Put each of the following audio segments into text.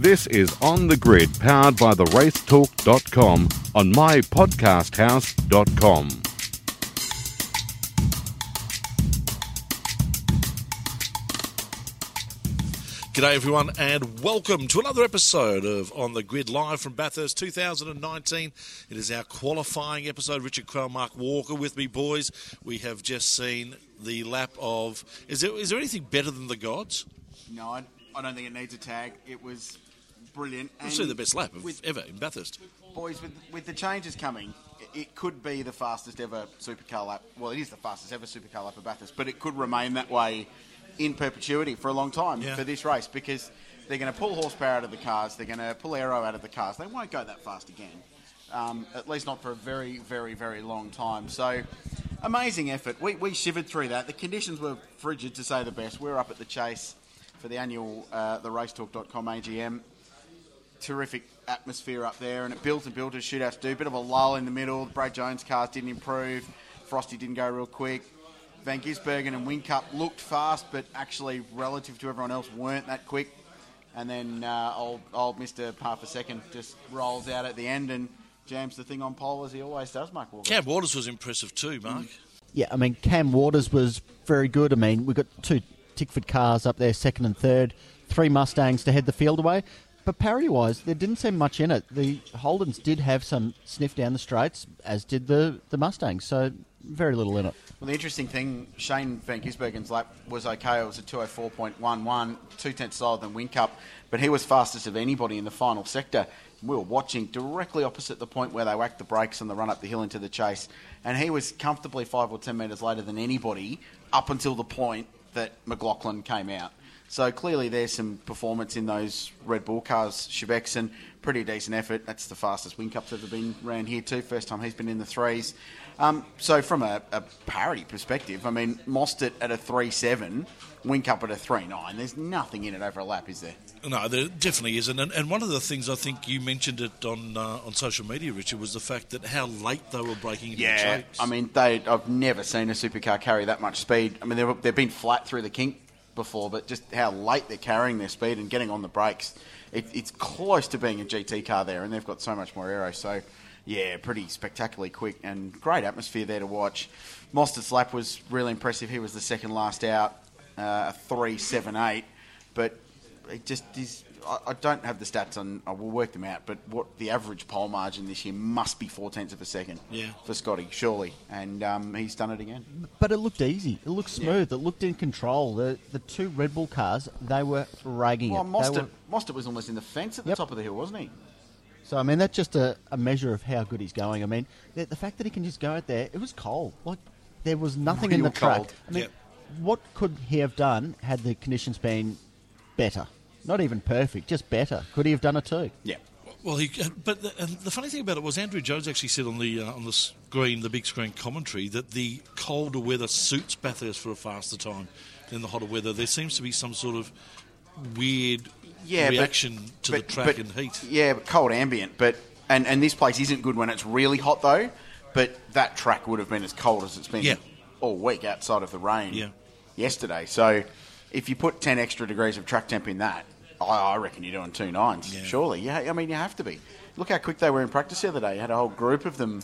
This is On the Grid, powered by the racetalk.com on mypodcasthouse.com. G'day everyone and welcome to another episode of On the Grid live from Bathurst 2019. It is our qualifying episode. Richard Craill, Mark Walker with me, boys. We have just seen the lap of. Is there, is there anything better than the gods? No, I, I don't think it needs a tag. It was brilliant. It's the best lap of with, ever in Bathurst. boys, with, with the changes coming, it, could be the fastest ever supercar lap. Well, it is the fastest ever supercar lap of Bathurst, but it could remain that way in perpetuity for a long time Yeah. for this race because they're going to pull horsepower out of the cars, they're going to pull aero out of the cars. They won't go that fast again, um, at least not for a very, very, very long time. So, amazing effort. We, we shivered through that. The conditions were frigid to say the best. We were up at the chase for the annual uh, the racetalk.com AGM terrific atmosphere up there, and it built and built as shootouts do. A bit of a lull in the middle. The Brad Jones cars didn't improve. Frosty didn't go real quick. Van Gisbergen and Whincup looked fast, but actually, relative to everyone else, weren't that quick. And then uh, old, old Mr. Half a Second just rolls out at the end and jams the thing on pole as he always does, Mark Walker. Cam Waters was impressive too, Mark. Yeah, I mean, Cam Waters was very good. I mean, we've got two Tickford cars up there, second and third, three Mustangs to head the field away. But parity wise, there didn't seem much in it. The Holdens did have some sniff down the straights, as did the, the Mustangs, so very little in it. Well, the interesting thing, Shane Van Gisbergen's lap was okay. It was a 204.11, two tenths slower than Whincup, but he was fastest of anybody in the final sector. We were watching directly opposite the point where they whacked the brakes on the run up the hill into the chase, and he was comfortably five or ten metres later than anybody up until the point that McLaughlin came out. So clearly, there's some performance in those Red Bull cars, and pretty decent effort. That's the fastest Whincup's ever been around here too. First time he's been in the threes. Um, so from a, a parity perspective, I mean, Mostert at a three seven, Whincup at a three nine. There's nothing in it over a lap, is there? No, there definitely isn't. And, and one of the things I think you mentioned it on uh, on social media, Richard, was the fact that how late they were breaking into the chase. I mean, they. I've never seen a supercar carry that much speed. I mean, they've, they've been flat through the kink before, but just how late they're carrying their speed and getting on the brakes, it, it's close to being a GT car there, and they've got so much more aero. So, yeah, pretty spectacularly quick and great atmosphere there to watch. Mostert's lap was really impressive. He was the second last out, uh, a three seven eight, but it just is. I, I don't have the stats on. I will work them out, but what the average pole margin this year must be four tenths of a second Yeah. for Scotty, surely, and um, he's done it again. But it looked easy. It looked smooth. It looked in control. The the two Red Bull cars, they were ragging Well, it. They Mostert, were- Mostert was almost in the fence at the Yep. top of the hill, wasn't he? So I mean, that's just a, a measure of how good he's going. I mean, the, the fact that he can just go out there, it was cold. Like there was nothing in Real the track. I mean, Yep. what could he have done had the conditions been better? Not even perfect, just better. Could he have done it too? Yeah. Well, he, but the, and the funny thing about it was Andrew Jones actually said on the uh, on the screen, the big screen commentary, that the colder weather suits Bathurst for a faster time than the hotter weather. There seems to be some sort of weird Yeah, but- reaction to the track but- and heat. Yeah, but cold ambient. But and and this place isn't good when it's really hot though. But that track would have been as cold as it's been Yeah. all week outside of the rain. Yeah. Yesterday, so if you put ten extra degrees of track temp in that, I, I reckon you're doing two nines. Yeah. Surely, yeah. I mean, you have to be. Look how quick they were in practice the other day. You had a whole group of them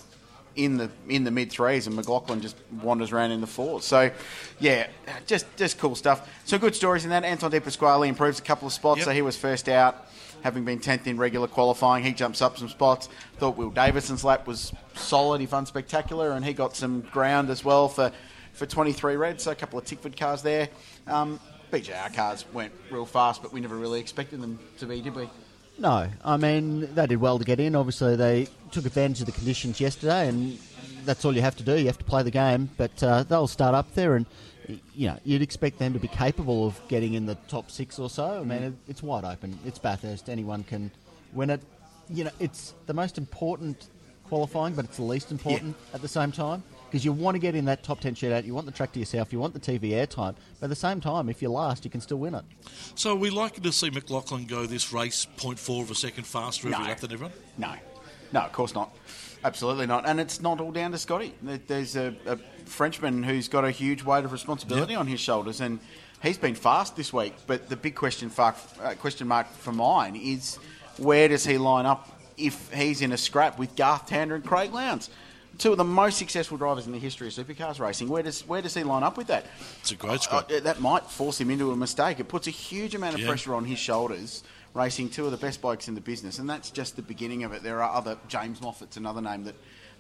in the in the mid threes, and McLaughlin just wanders around in the fours. So, yeah, just just cool stuff. Some good stories in that. Anton De Pasquale improves a couple of spots, Yep. so he was first out, having been tenth in regular qualifying. He jumps up some spots. Thought Will Davison's lap was solid. if fun spectacular, and he got some ground as well for for 23 red. So a couple of Tickford cars there. Um, BJR cars went real fast, but we never really expected them to be, did we? No, I mean they did well to get in. Obviously, they took advantage of the conditions yesterday, and that's all you have to do. You have to play the game, but uh, they'll start up there, and you know you'd expect them to be capable of getting in the top six or so. I mean, it, it's wide open. It's Bathurst. Anyone can win it. You know, it's the most important qualifying, but it's the least important at the same time because you want to get in that top ten shootout. You want the track to yourself. You want the TV airtime. But at the same time, if you're last, you can still win it. So are we likely to see McLaughlin go this race 0.4 of a second faster every No. lap than everyone? No, no, of course not. Absolutely not. And it's not all down to Scotty. There's a, a Frenchman who's got a huge weight of responsibility on his shoulders, and he's been fast this week. But the big question, for, uh, question mark for mine is where does he line up if he's in a scrap with Garth Tander and Craig Lowndes? Two of the most successful drivers in the history of supercars racing. Where does where does he line up with that? It's a great scrap. uh, that might force him into a mistake. It puts a huge amount of Yeah. pressure on his shoulders, racing two of the best bikes in the business, and that's just the beginning of it. There are other James Moffat's another name that,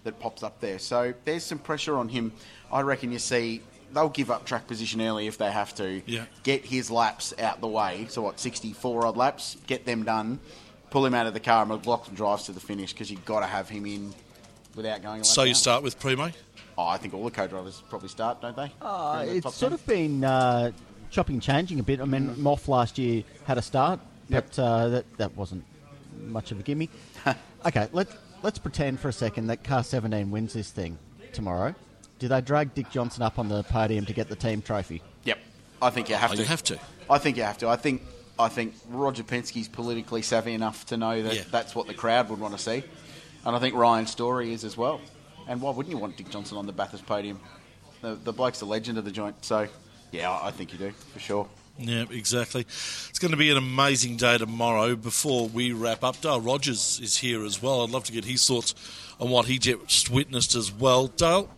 that pops up there. So there's some pressure on him. I reckon you see they'll give up track position early if they have to. Yeah. Get his laps out the way. So what, 64 odd laps? Get them done. Pull him out of the car and McLaughlin drives to the finish because you've got to have him in without going. A So you down. start with Premat? Oh, I think all the co-drivers probably start, don't they? Uh, the it's sort 10? of been uh, chopping, changing a bit. I mean, Moff last year had a start, Yep. but uh, that that wasn't much of a gimme. okay, let let's pretend for a second that Car 17 wins this thing tomorrow. Do they drag Dick Johnson up on the podium to get the team trophy? Yep, I think you have Oh, to. you have to. I think you have to. I think I think Roger Penske's politically savvy enough to know that Yeah. that's what the crowd would want to see, and I think Ryan Story is as well. And why wouldn't you want Dick Johnson on the Bathurst podium? The, the bloke's a legend of the joint. So, yeah, I I think you do for sure. Yeah, exactly. It's going to be an amazing day tomorrow. Before we wrap up, Dale Rogers is here as well. I'd love to get his thoughts on what he just witnessed as well. Dale,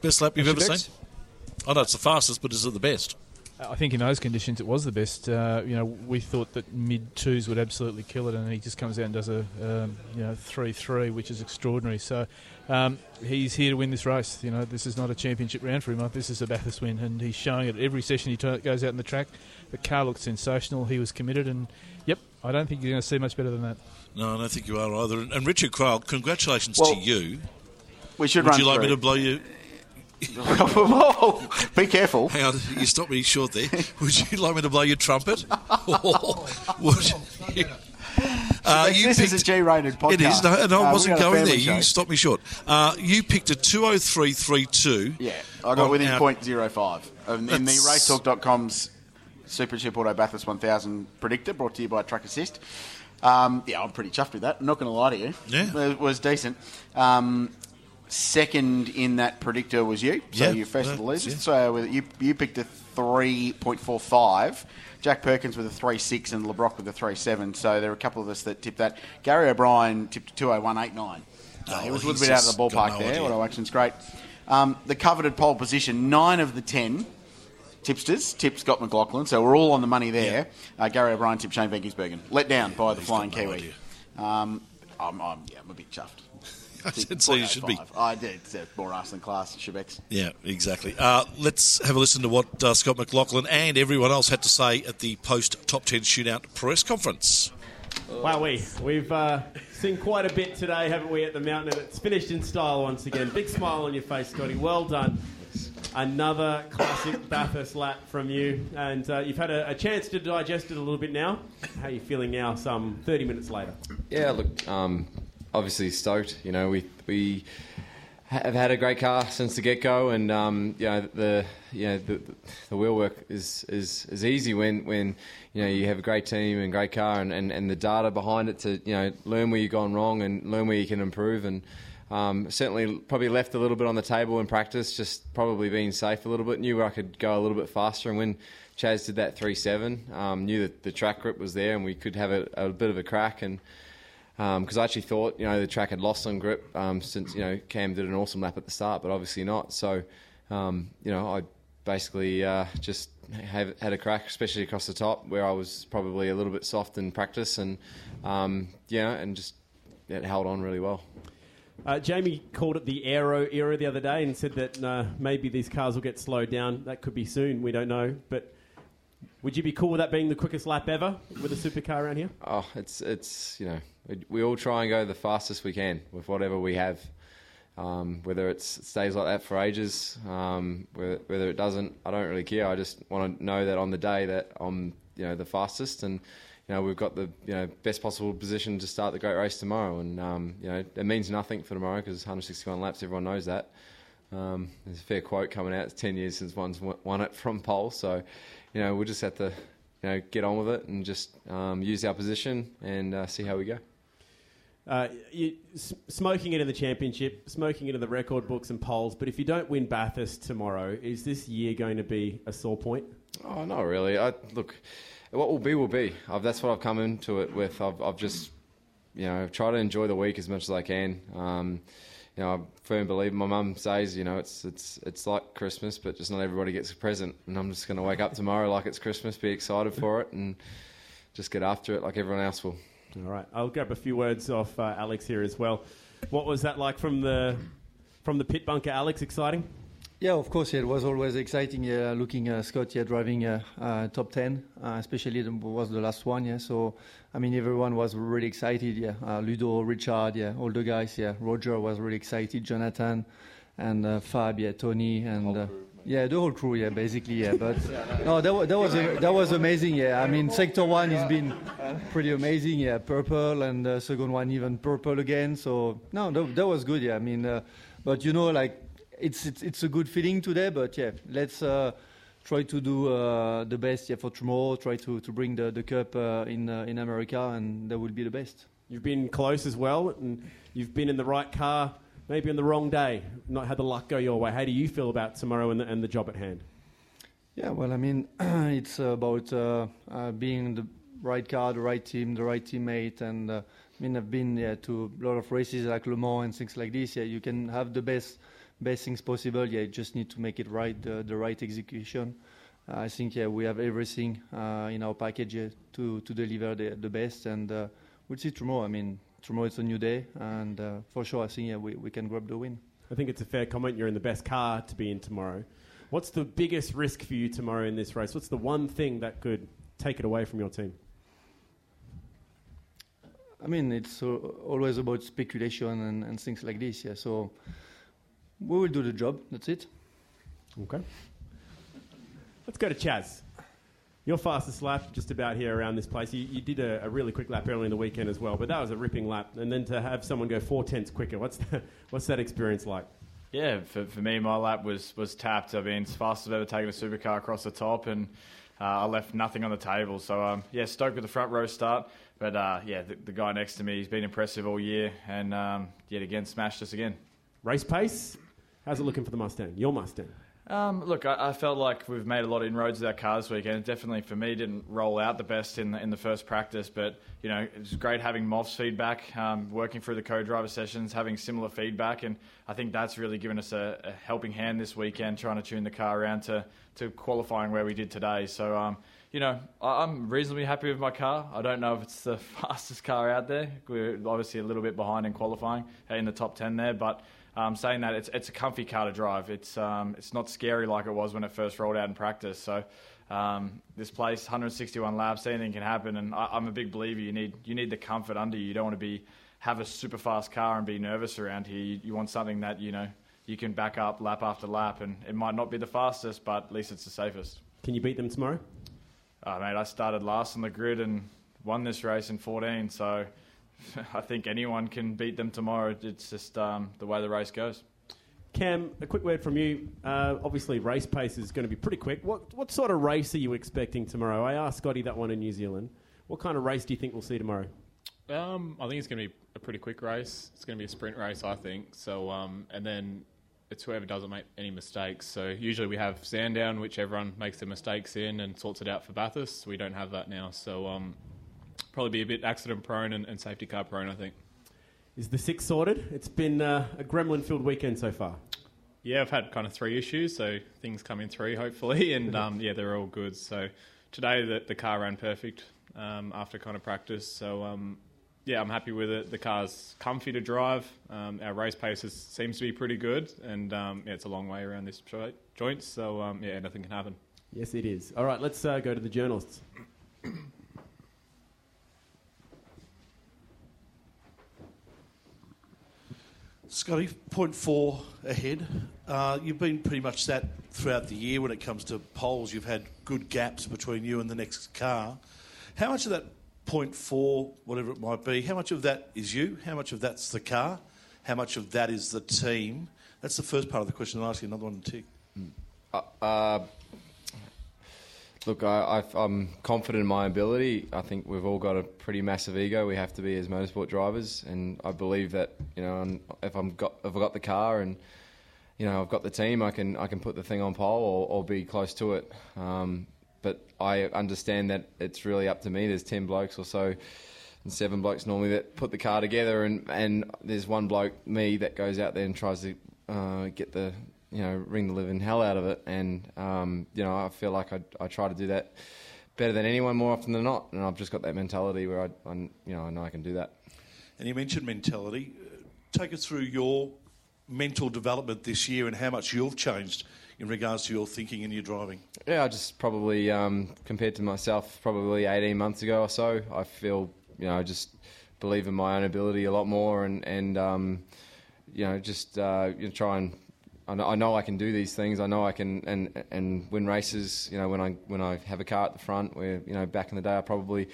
best lap you've ever seen? I know it's the fastest, but is it the best? I think in those conditions it was the best. Uh, you know, we thought that mid twos would absolutely kill it, and he just comes out and does a um, you know three three, which is extraordinary. So um, he's here to win this race. You know, this is not a championship round for him. This is a Bathurst win, and he's showing it every session he turn, goes out in the track. The car looked sensational. He was committed, and yep, I don't think you're going to see much better than that. No, I don't think you are either. And Richard Craill, congratulations Well, to you. We should Would run you like me to blow you? Whoa, be careful. Hang on, you stopped me short there. Would you like me to blow your trumpet? Would you? Uh, this you this is a G-rated podcast. It is, no, and Uh, I wasn't got going there. family You show. stopped me short. Uh, you picked a 20332. Yeah, I got within our- point zero five um, in the racetalk.com's Supercheap Auto Bathurst 1000 predictor, brought to you by Truck Assist. Um, yeah, I'm pretty chuffed with that. I'm not going to lie to you. Yeah. It was decent. Um, second in that predictor was you. So Yeah, you first of the yeah, losers. yeah. So with you, you picked a 3.45. Jack Perkins with a 3.6 and Le Brocq with a 3.7. So there were a couple of us that tipped that. Gary O'Brien tipped 201.89. So he Oh, was a little bit out of the ballpark no there. idea. Auto Action's great. Um, the coveted pole position, nine of the ten tipsters tipped Scott McLaughlin, so we're all on the money there. Uh, Gary O'Brien tipped Shane Van Gisbergen. Let down by the Flying no Kiwi. Um, I'm, I'm, yeah, I'm a bit chuffed. I did say you should be. I did. It's uh, more arse than class, Shebex. Yeah, exactly. Uh, let's have a listen to what uh, Scott McLaughlin and everyone else had to say at the post top 10 shootout press conference. Wow, we we've uh, seen quite a bit today, haven't we, at the mountain? And it's finished in style once again. Big smile on your face, Scotty. Well done. Another classic Bathurst lap from you, and uh, you've had a, a chance to digest it a little bit now. How are you feeling now? Some 30 minutes later. Yeah, look, um, obviously stoked. You know, we we have had a great car since the get go, and um, you know the you know the, the wheel work is, is is easy when when you know you have a great team and great car, and, and, and the data behind it to you know learn where you've gone wrong and learn where you can improve and. Um, certainly, probably left a little bit on the table in practice. Just probably being safe a little bit. Knew I could go a little bit faster, and when Chaz did that three seven, um, knew that the track grip was there, and we could have a, a bit of a crack. And because I actually thought you know the track had lost some grip um, since you know Cam did an awesome lap at the start, but obviously not. So um, you know I basically uh, just have, had a crack, especially across the top where I was probably a little bit soft in practice, and um, yeah, and just it held on really well. Uh, Jamie called it the aero era the other day and said that uh, maybe these cars will get slowed down. That could be soon. We don't know. But would you be cool with that being the quickest lap ever with a supercar around here? Oh, it's it's you know we, all try and go the fastest we can with whatever we have. Um, whether it stays like that for ages, um, whether, whether it doesn't, I don't really care. I just want to know that on the day that I'm you know the fastest, and you know we've got the you know best possible position to start the great race tomorrow. And um, you know it means nothing for tomorrow because 161 laps, everyone knows that. Um, there's a fair quote coming out. It's 10 years since one's won it from pole, so you know we'll just have to you know get on with it and just um, use our position and uh, see how we go. Uh, you, s- smoking it in the championship, smoking it in the record books and polls. But if you don't win Bathurst tomorrow, is this year going to be a sore point? Oh, not really. I look, what will be will be. I've, that's what I've come into it with. I've, I've just, you know, try to enjoy the week as much as I can. Um, you know, I firmly believe my mum says, you know, it's it's it's like Christmas, but just not everybody gets a present. And I'm just going to wake up tomorrow like it's Christmas, be excited for it, and just get after it like everyone else will. All right, I'll grab a few words off uh, Alex here as well. What was that like from the from the pit bunker, Alex? Exciting. Yeah, of course, yeah, it was always exciting. Yeah, looking uh, Scott, yeah, driving uh, uh, top ten, uh, especially the, was the last one. Yeah, so I mean, everyone was really excited. Yeah, uh, Ludo, Richard, yeah, all the guys. Yeah, Roger was really excited. Jonathan, and uh, Fab, yeah, Tony, and uh, yeah, the whole crew. Yeah, basically, yeah. But no, that, that was a, that was amazing. Yeah, I mean, sector one has been pretty amazing. Yeah, purple, and uh, second one even purple again. So no, that, that was good. Yeah, I mean, uh, but you know, like it's, it's it's a good feeling today, but yeah, let's uh, try to do uh, the best yeah, for tomorrow. Try to, to bring the, the cup uh, in uh, in America, and that will be the best. You've been close as well, and you've been in the right car, maybe on the wrong day, not had the luck go your way. How do you feel about tomorrow and the, and the job at hand? Yeah, well, I mean, it's about uh, uh, being the right car, the right team, the right teammate, and uh, I mean, I've been yeah, to a lot of races like Le Mans and things like this. Yeah, you can have the best best things possible. Yeah, you just need to make it right, the, the right execution. Uh, I think yeah, we have everything uh, in our package yeah, to to deliver the, the best, and uh, we'll see tomorrow. I mean, tomorrow it's a new day, and uh, for sure, I think yeah, we, we can grab the win. I think it's a fair comment. You're in the best car to be in tomorrow. What's the biggest risk for you tomorrow in this race? What's the one thing that could take it away from your team? I mean, it's uh, always about speculation and, and things like this. Yeah, so we will do the job. That's it. Okay. Let's go to Chaz. Your fastest lap just about here around this place. You, you did a, a really quick lap early in the weekend as well, but that was a ripping lap. And then to have someone go four tenths quicker, what's that, what's that experience like? Yeah, for, for me, my lap was, was tapped. I mean, it's the fastest I've ever taken a supercar across the top, and uh, I left nothing on the table. So, um, yeah, stoked with the front row start. But, uh, yeah, the, the guy next to me, he's been impressive all year, and um, yet again, smashed us again. Race pace? How's it looking for the Mustang? Your Mustang? Um, look, I, I felt like we've made a lot of inroads with our cars this weekend. It definitely, for me, didn't roll out the best in the, in the first practice, but you know, it was great having Moff's feedback, um, working through the co-driver sessions, having similar feedback, and I think that's really given us a, a helping hand this weekend, trying to tune the car around to, to qualifying where we did today. So, um, you know, I, I'm reasonably happy with my car. I don't know if it's the fastest car out there. We're obviously a little bit behind in qualifying, in the top ten there, but um, saying that it's it's a comfy car to drive. It's um, it's not scary like it was when it first rolled out in practice. So um, this place, 161 laps, anything can happen. And I, I'm a big believer. You need you need the comfort under you. You don't want to be have a super fast car and be nervous around here. You, you want something that you know you can back up lap after lap, and it might not be the fastest, but at least it's the safest. Can you beat them tomorrow? Oh, mate, I started last on the grid and won this race in 14, so I think anyone can beat them tomorrow. It's just um, the way the race goes. Cam, a quick word from you. Uh, obviously, race pace is going to be pretty quick. What what sort of race are you expecting tomorrow? I asked Scotty that one in New Zealand. What kind of race do you think we'll see tomorrow? Um, I think it's going to be a pretty quick race. It's going to be a sprint race, I think. So, um, and then it's whoever doesn't make any mistakes. So usually we have Sandown, which everyone makes their mistakes in and sorts it out for Bathurst. We don't have that now, so um, probably be a bit accident prone and, and safety car prone, I think. Is the six sorted? It's been uh, a gremlin-filled weekend so far. Yeah, I've had kind of three issues, so things coming through hopefully, and um, yeah, they're all good. So today the, the car ran perfect um, after kind of practice. So um, yeah, I'm happy with it. The car's comfy to drive. Um, our race pace is, seems to be pretty good, and um, yeah, it's a long way around this joint. So um, yeah, nothing can happen. Yes, it is. All right, let's uh, go to the journalists. Scotty, point four ahead. Uh, you've been pretty much that throughout the year when it comes to poles. You've had good gaps between you and the next car. How much of that point four, whatever it might be, how much of that is you? How much of that's the car? How much of that is the team? That's the first part of the question. I'll ask you another one to tick. Uh, uh, look, I, I'm confident in my ability. I think we've all got a pretty massive ego. We have to be as motorsport drivers, and I believe that you know, if I'm got if I've got the car and you know I've got the team, I can I can put the thing on pole or, or be close to it. Um, but I understand that it's really up to me. There's ten blokes or so, and seven blokes normally that put the car together, and and there's one bloke, me, that goes out there and tries to uh, get the you know wring the living hell out of it, and um, you know I feel like I I try to do that better than anyone more often than not, and I've just got that mentality where I, I you know I know I can do that. And you mentioned mentality. Take us through your mental development this year and how much you've changed in regards to your thinking and your driving. Yeah, I just probably um, compared to myself, probably 18 months ago or so, I feel you know I just believe in my own ability a lot more, and and um, you know just uh, you know, try and. I know, I know I can do these things. I know I can and and win races. You know when I when I have a car at the front. Where you know back in the day I probably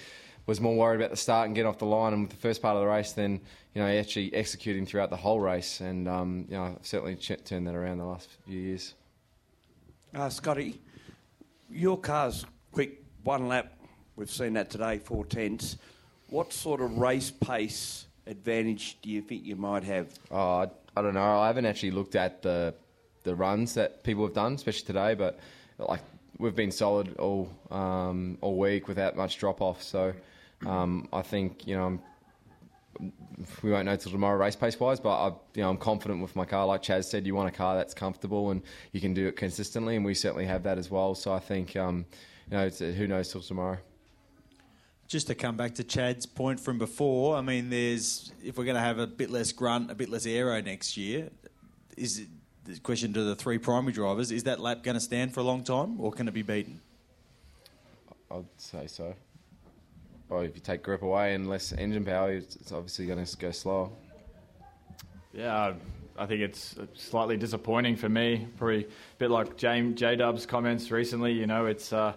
was more worried about the start and getting off the line and with the first part of the race than you know actually executing throughout the whole race. And um, you know I've certainly ch- turned that around the last few years. Uh, Scotty, your car's quick, one lap. We've seen that today, four tenths. What sort of race pace advantage do you think you might have? Oh, I, I don't know. I haven't actually looked at the the runs that people have done, especially today. But like we've been solid all um, all week without much drop off. So um, I think you know I'm, we won't know till tomorrow race pace wise, but I, you know I'm confident with my car. Like Chaz said, you want a car that's comfortable and you can do it consistently, and we certainly have that as well. So I think um, you know who knows till tomorrow. Just to come back to Chad's point from before, I mean, there's if we're going to have a bit less grunt, a bit less aero next year, is it, the question to the three primary drivers: Is that lap going to stand for a long time, or can it be beaten? I'd say so. Or if you take grip away and less engine power, it's it's obviously going to go slower. Yeah, I think it's slightly disappointing for me. Probably a bit like James J Dub's comments recently. You know, it's uh,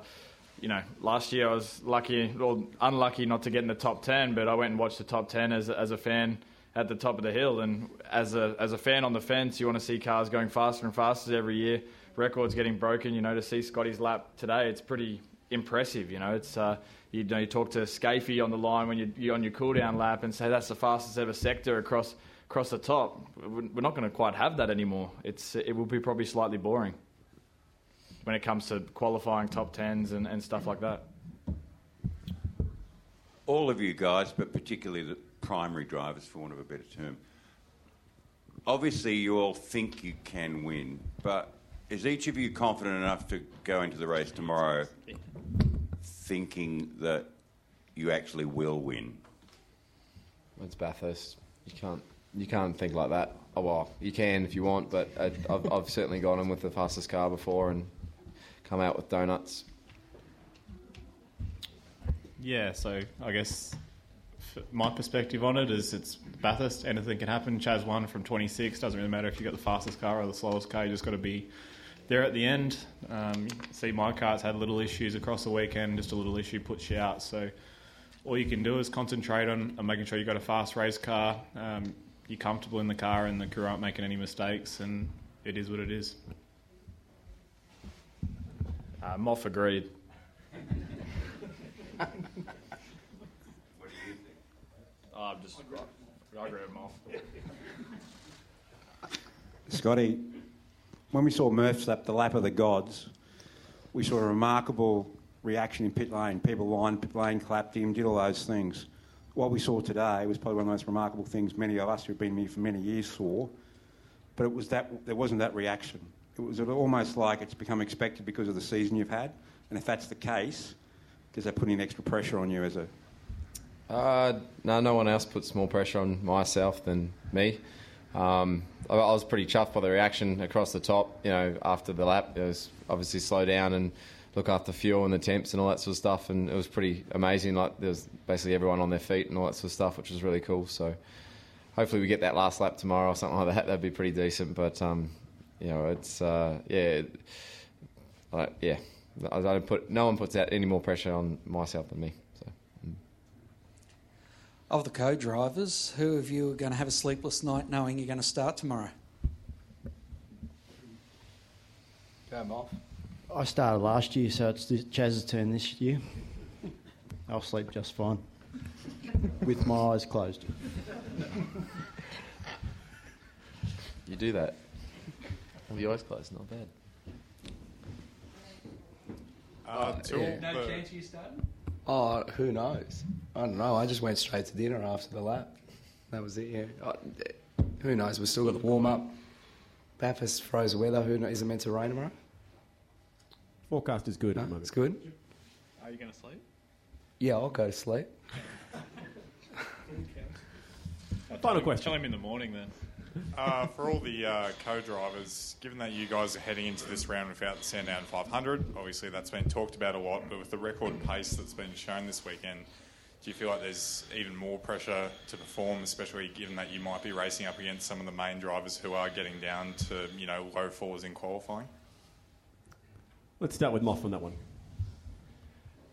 you know last year I was lucky or unlucky not to get in the top ten, but I went and watched the top ten as as a fan at the top of the hill. And as a as a fan on the fence, you want to see cars going faster and faster every year. Records getting broken. You know, to see Scotty's lap today, it's pretty impressive. You know, it's uh, you know you talk to Scafey on the line when you, you're on your cool down lap and say that's the fastest ever sector across across the top. We're not going to quite have that anymore. It's it will be probably slightly boring when it comes to qualifying top tens and, and stuff like that. All of you guys, but particularly the primary drivers, for want of a better term. Obviously, you all think you can win, but is each of you confident enough to go into the race tomorrow thinking that you actually will win? It's Bathurst. You can't you can't think like that. Oh well, you can if you want, but I, I've, I've certainly gone in with the fastest car before and come out with donuts. Yeah, so I guess f- my perspective on it is it's Bathurst. Anything can happen. Chaz won from 26. Doesn't really matter if you got the fastest car or the slowest car. You just got to be there at the end. Um, see my car's had little issues across the weekend. Just a little issue puts you out. So all you can do is concentrate on, on making sure you've got a fast race car. Um, you're comfortable in the car, and the crew aren't making any mistakes. And it is what it is. Uh, Moff agreed. Oh, I'm just I agree with Moff. Scotty, when we saw Murph's slap the lap of the gods, we saw a remarkable reaction in pit lane. People lined pit lane, clapped him, did all those things. What we saw today was probably one of the most remarkable things many of us who've been here for many years saw. But it was that there wasn't that reaction. It was almost like it's become expected because of the season you've had. And if that's the case, does that put any extra pressure on you as a Uh, no, no one else puts more pressure on myself than me. Um, I, I was pretty chuffed by the reaction across the top. You know, after the lap, it was obviously slow down and look after fuel and the temps and all that sort of stuff, and it was pretty amazing. Like there was basically everyone on their feet and all that sort of stuff, which was really cool. So hopefully we get that last lap tomorrow or something like that. That'd be pretty decent. But um, you know, it's uh, yeah, like, yeah. I don't put no one puts out any more pressure on myself than me. So. Of the co-drivers, who of you are going to have a sleepless night knowing you're going to start tomorrow? Go off. I started last year, so it's Chaz's turn this year. I'll sleep just fine with my eyes closed. You do that. With your eyes closed, not bad. Uh, Tool, yeah. No the- chance you starting? Oh, who knows? I don't know. I just went straight to dinner after the lap. That was it. Yeah. I, who knows? We've still got the warm up. Bathurst froze weather. Who knows? Is it meant to rain tomorrow? Forecast is good No, at the moment. it's good. Are you going to sleep? Yeah, I'll go to sleep. Final question. Tell him in the morning then. Uh, for all the uh, co-drivers, given that you guys are heading into this round without the Sandown 500, obviously that's been talked about a lot, but with the record pace that's been shown this weekend, do you feel like there's even more pressure to perform, especially given that you might be racing up against some of the main drivers who are getting down to you know low fours in qualifying? Let's start with Moff on that one.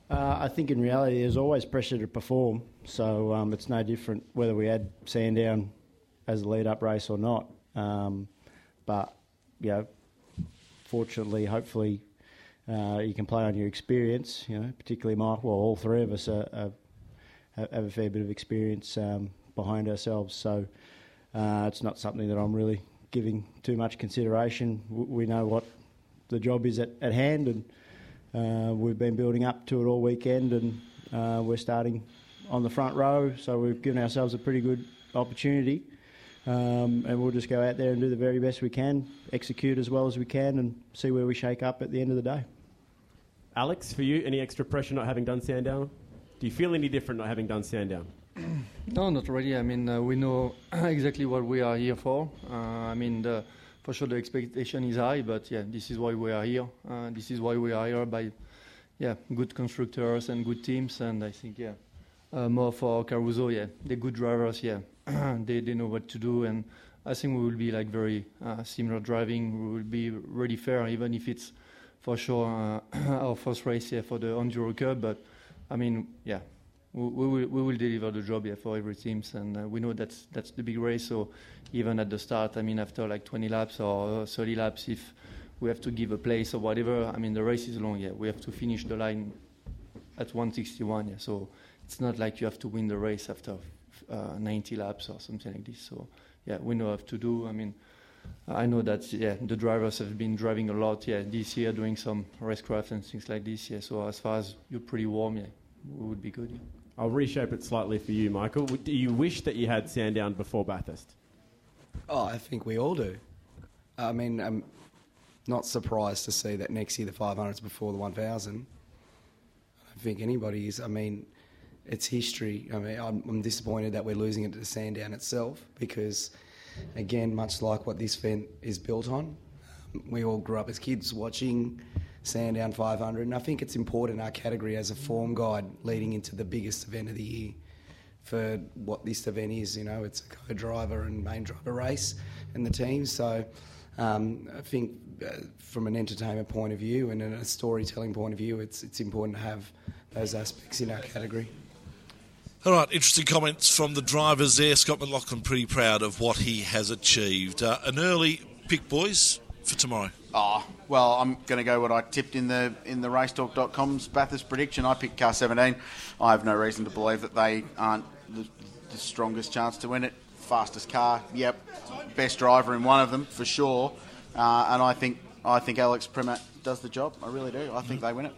Uh, I think in reality there's always pressure to perform, so um, it's no different whether we had Sandown as a lead-up race or not. Um, but you know, fortunately, hopefully, uh, you can play on your experience. You know, particularly Mike. Well, all three of us are, are, have a fair bit of experience um, behind ourselves, so uh, it's not something that I'm really giving too much consideration. We know what the job is at, at hand, and uh, we've been building up to it all weekend, and uh, we're starting on the front row, so we've given ourselves a pretty good opportunity. Um, and we'll just go out there and do the very best we can, execute as well as we can, and see where we shake up at the end of the day. Alex, for you, any extra pressure not having done Sandown? Do you feel any different not having done Sandown? No, not really. I mean, uh, we know exactly what we are here for. Uh, I mean, the, for sure the expectation is high, but yeah, this is why we are here. Uh, this is why we are here by, yeah, good constructors and good teams, and I think yeah, uh, more for Caruso. Yeah, they're good drivers. Yeah, they they know what to do, and I think we will be like very uh, similar driving. We will be really fair, even if it's for sure uh, our first race yeah, for the Enduro Cup. But I mean, yeah, we, we will we will deliver the job yeah, for every team, and uh, we know that's that's the big race. So even at the start, I mean, after like 20 laps or 30 laps, if we have to give a place or whatever, I mean, the race is long. Yeah, we have to finish the line at 161. Yeah, so it's not like you have to win the race after uh, 90 laps or something like this. So yeah, we know what to do. I mean. I know that yeah, the drivers have been driving a lot yeah, this year, doing some racecraft and things like this. Yeah, so as far as you're pretty warm, yeah, we would be good. Yeah. I'll reshape it slightly for you, Michael. Do you wish that you had Sandown before Bathurst? Oh, I think we all do. I mean, I'm not surprised to see that next year the 500's before the 1000. I don't think anybody is. I mean, it's history. I mean, I'm, I'm disappointed that we're losing it to Sandown itself because, again, much like what this event is built on, we all grew up as kids watching Sandown 500, and I think it's important our category as a form guide leading into the biggest event of the year for what this event is. You know, it's a co-driver and main driver race, and the teams. So um, I think uh, from an entertainment point of view and a storytelling point of view, it's it's important to have those aspects in our category. All right, interesting comments from the drivers there. Scott McLaughlin pretty proud of what he has achieved. Uh, an early pick, boys, for tomorrow. Oh, well, I'm going to go what I tipped in the in the racetalk.com's Bathurst prediction. I picked car 17. I have no reason to believe that they aren't the, the strongest chance to win it. Fastest car, yep. Best driver in one of them for sure. Uh, and I think I think Alex Premat does the job. I really do. I think they win it.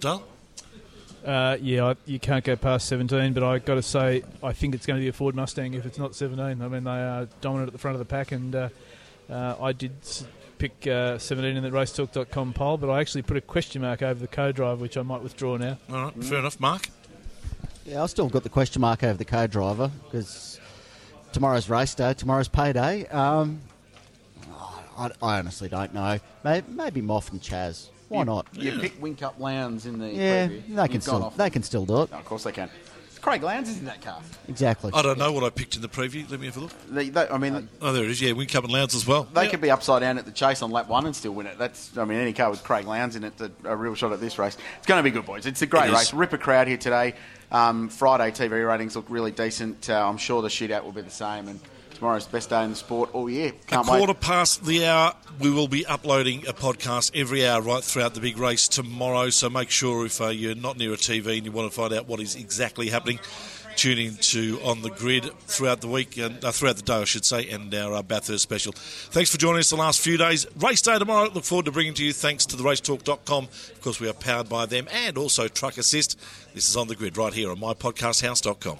Done. Uh, yeah, I, you can't go past 17, but i got to say, I think it's going to be a Ford Mustang if it's not 17. I mean, they are dominant at the front of the pack, and uh, uh, I did pick uh, 17 in the racetalk.com poll, but I actually put a question mark over the co-driver, which I might withdraw now. All right, fair enough. Mark? Yeah, I've still got the question mark over the co-driver because tomorrow's race day, tomorrow's payday. Um, I, I honestly don't know. Maybe, maybe Moff and Chaz. Why You- not? You pick Whincup Lowndes in the Yeah, preview. they can You've still they can still do it. No, of course they can. Craig Lowndes is in that car. Exactly. I don't know what I picked in the preview. Let me have a look. They, they, I mean, Oh, there it is. Yeah, Whincup and Lowndes as well. They could be upside down at the chase on lap one and still win it. That's, I mean, any car with Craig Lowndes in it, a, a real shot at this race. It's going to be good, boys. It's a great It is. race. Ripper crowd here today. Um, Friday TV ratings look really decent. Uh, I'm sure the shootout will be the same. And tomorrow's the best day in the sport all year. Can't a wait. quarter past the hour, we will be uploading a podcast every hour right throughout the big race tomorrow. So make sure if uh, you're not near a TV and you want to find out what is exactly happening, tune in to On the Grid throughout the week, and uh, throughout the day, I should say, and our uh, Bathurst special. Thanks for joining us the last few days. Race day tomorrow. Look forward to bringing to you thanks to the racetalk.com. Of course, we are powered by them and also Truck Assist. This is On the Grid right here on mypodcasthouse.com.